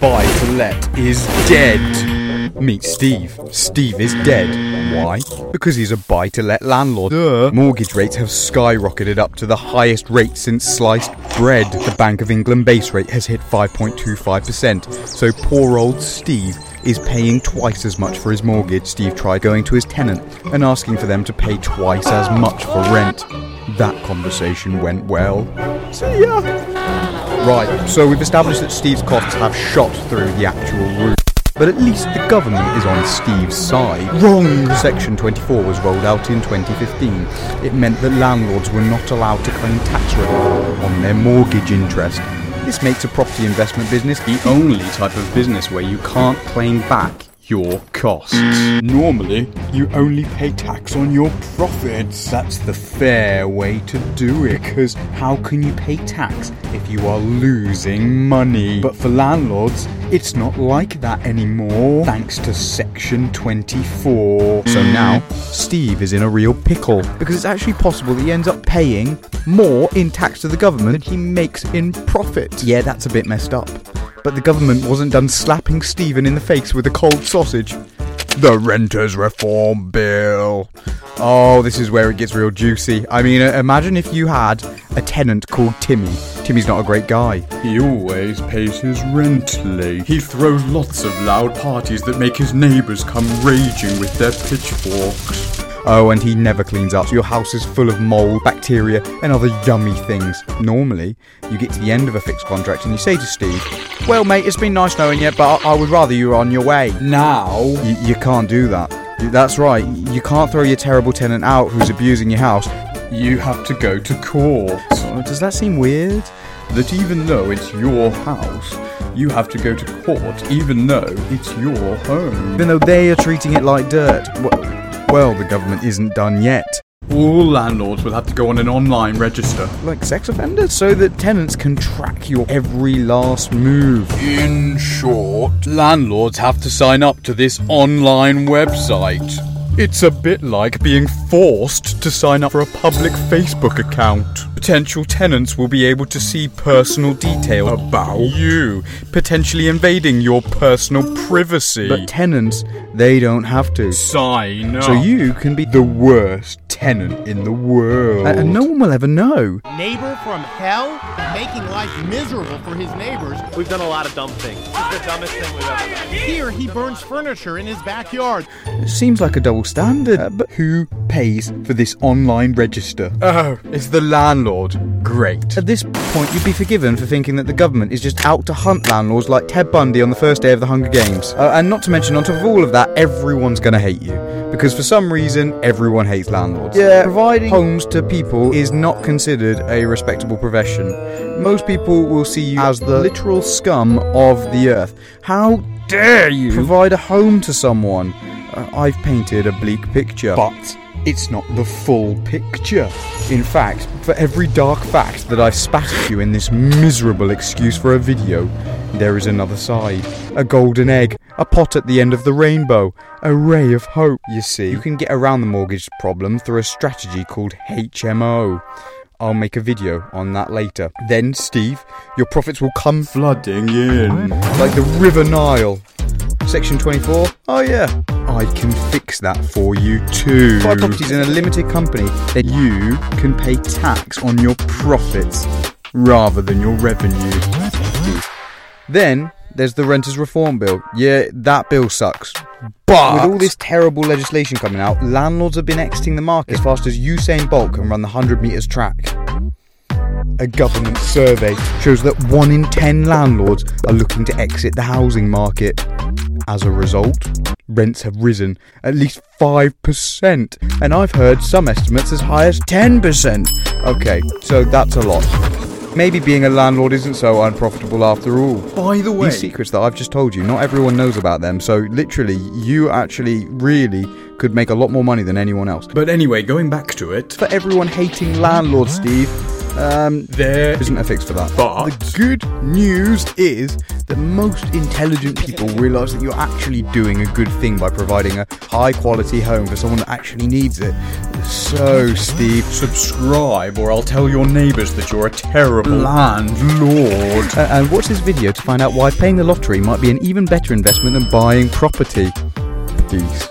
buy to let is dead. Meet Steve. Steve is dead. Why? Because he's a buy to let landlord. Duh. Mortgage rates have skyrocketed up to the highest rate since sliced bread. The Bank of England base rate has hit 5.25%. So poor old Steve is paying twice as much for his mortgage. Steve tried going to his tenant and asking for them to pay twice as much for rent. That conversation went well. See ya! Right, so we've established that Steve's costs have shot through the actual roof. But at least the government is on Steve's side. Wrong! Section 24 was rolled out in 2015. It meant that landlords were not allowed to claim tax relief on their mortgage interest. This makes a property investment business the only type of business where you can't claim back your costs. Normally, you only pay tax on your profits. That's the fair way to do it, because how can you pay tax if you are losing money? But for landlords, it's not like that anymore, thanks to Section 24. So mm. now, Steve is in a real pickle, because it's actually possible that he ends up paying more in tax to the government than he makes in profit. Yeah, that's a bit messed up. But the government wasn't done slapping Stephen in the face with a cold sausage. The Renters Reform Bill. Oh, this is where it gets real juicy. I mean, uh, imagine if you had a tenant called Timmy. Timmy's not a great guy. He always pays his rent late. He throws lots of loud parties that make his neighbours come raging with their pitchforks. Oh, and he never cleans up, so your house is full of mold, bacteria, and other yummy things. Normally, you get to the end of a fixed contract and you say to Steve, Well, mate, it's been nice knowing you, but I, would rather you were on your way. Now, y- you can't do that. That's right, you can't throw your terrible tenant out who's abusing your house. You have to go to court. Does that seem weird? That even though it's your house, you have to go to court even though it's your home. Even though they are treating it like dirt. Well, well, the government isn't done yet. All landlords will have to go on an online register. Like sex offenders? So that tenants can track your every last move. In short, landlords have to sign up to this online website. It's a bit like being forced to sign up for a public Facebook account. Potential tenants will be able to see personal details about you, potentially invading your personal privacy. But tenants, they don't have to. Sign up. So you can be the worst tenant in the world. And, and no one will ever know. Neighbor from hell, making life miserable for his neighbors. We've done a lot of dumb things. This is the dumbest thing we've ever done. Here, he burns furniture in his backyard. It seems like a double standard. Uh, but who pays for this online register? Oh, it's the landlord. Great. At this point, you'd be forgiven for thinking that the government is just out to hunt landlords like Ted Bundy on the first day of the Hunger Games. Uh, and not to mention, on top of all of that, everyone's gonna hate you. Because for some reason, everyone hates landlords. Yeah, providing homes to people is not considered a respectable profession. Most people will see you as the literal scum of the earth. How dare you provide a home to someone? Uh, I've painted a bleak picture. But it's not the full picture. In fact, for every dark fact that I've spat at you in this miserable excuse for a video, there is another side. A golden egg, a pot at the end of the rainbow, a ray of hope. You see, you can get around the mortgage problem through a strategy called HMO. I'll make a video on that later. Then, Steve, your profits will come flooding in. Like the River Nile. Section 24? Oh, yeah. I can fix that for you too. Buy properties in a limited company, then you can pay tax on your profits rather than your revenue. Then there's the Renters Reform Bill. Yeah, that bill sucks. But with all this terrible legislation coming out, landlords have been exiting the market as fast as Usain Bolt can run the 100 metres track. A government survey shows that 1 in 10 landlords are looking to exit the housing market. As a result, rents have risen at least 5%, and I've heard some estimates as high as 10%. Okay, so that's a lot. Maybe being a landlord isn't so unprofitable after all. By the way, these secrets that I've just told you, not everyone knows about them, so literally, you actually really could make a lot more money than anyone else. But anyway, going back to it. For everyone hating landlords, Steve, um, there isn't a fix for that. But the good news is that most intelligent people realise that you're actually doing a good thing by providing a high quality home for someone that actually needs it. So, Steve, Subscribe or I'll tell your neighbours that you're a terrible landlord. uh, and watch this video to find out why paying the lottery might be an even better investment than buying property. Peace.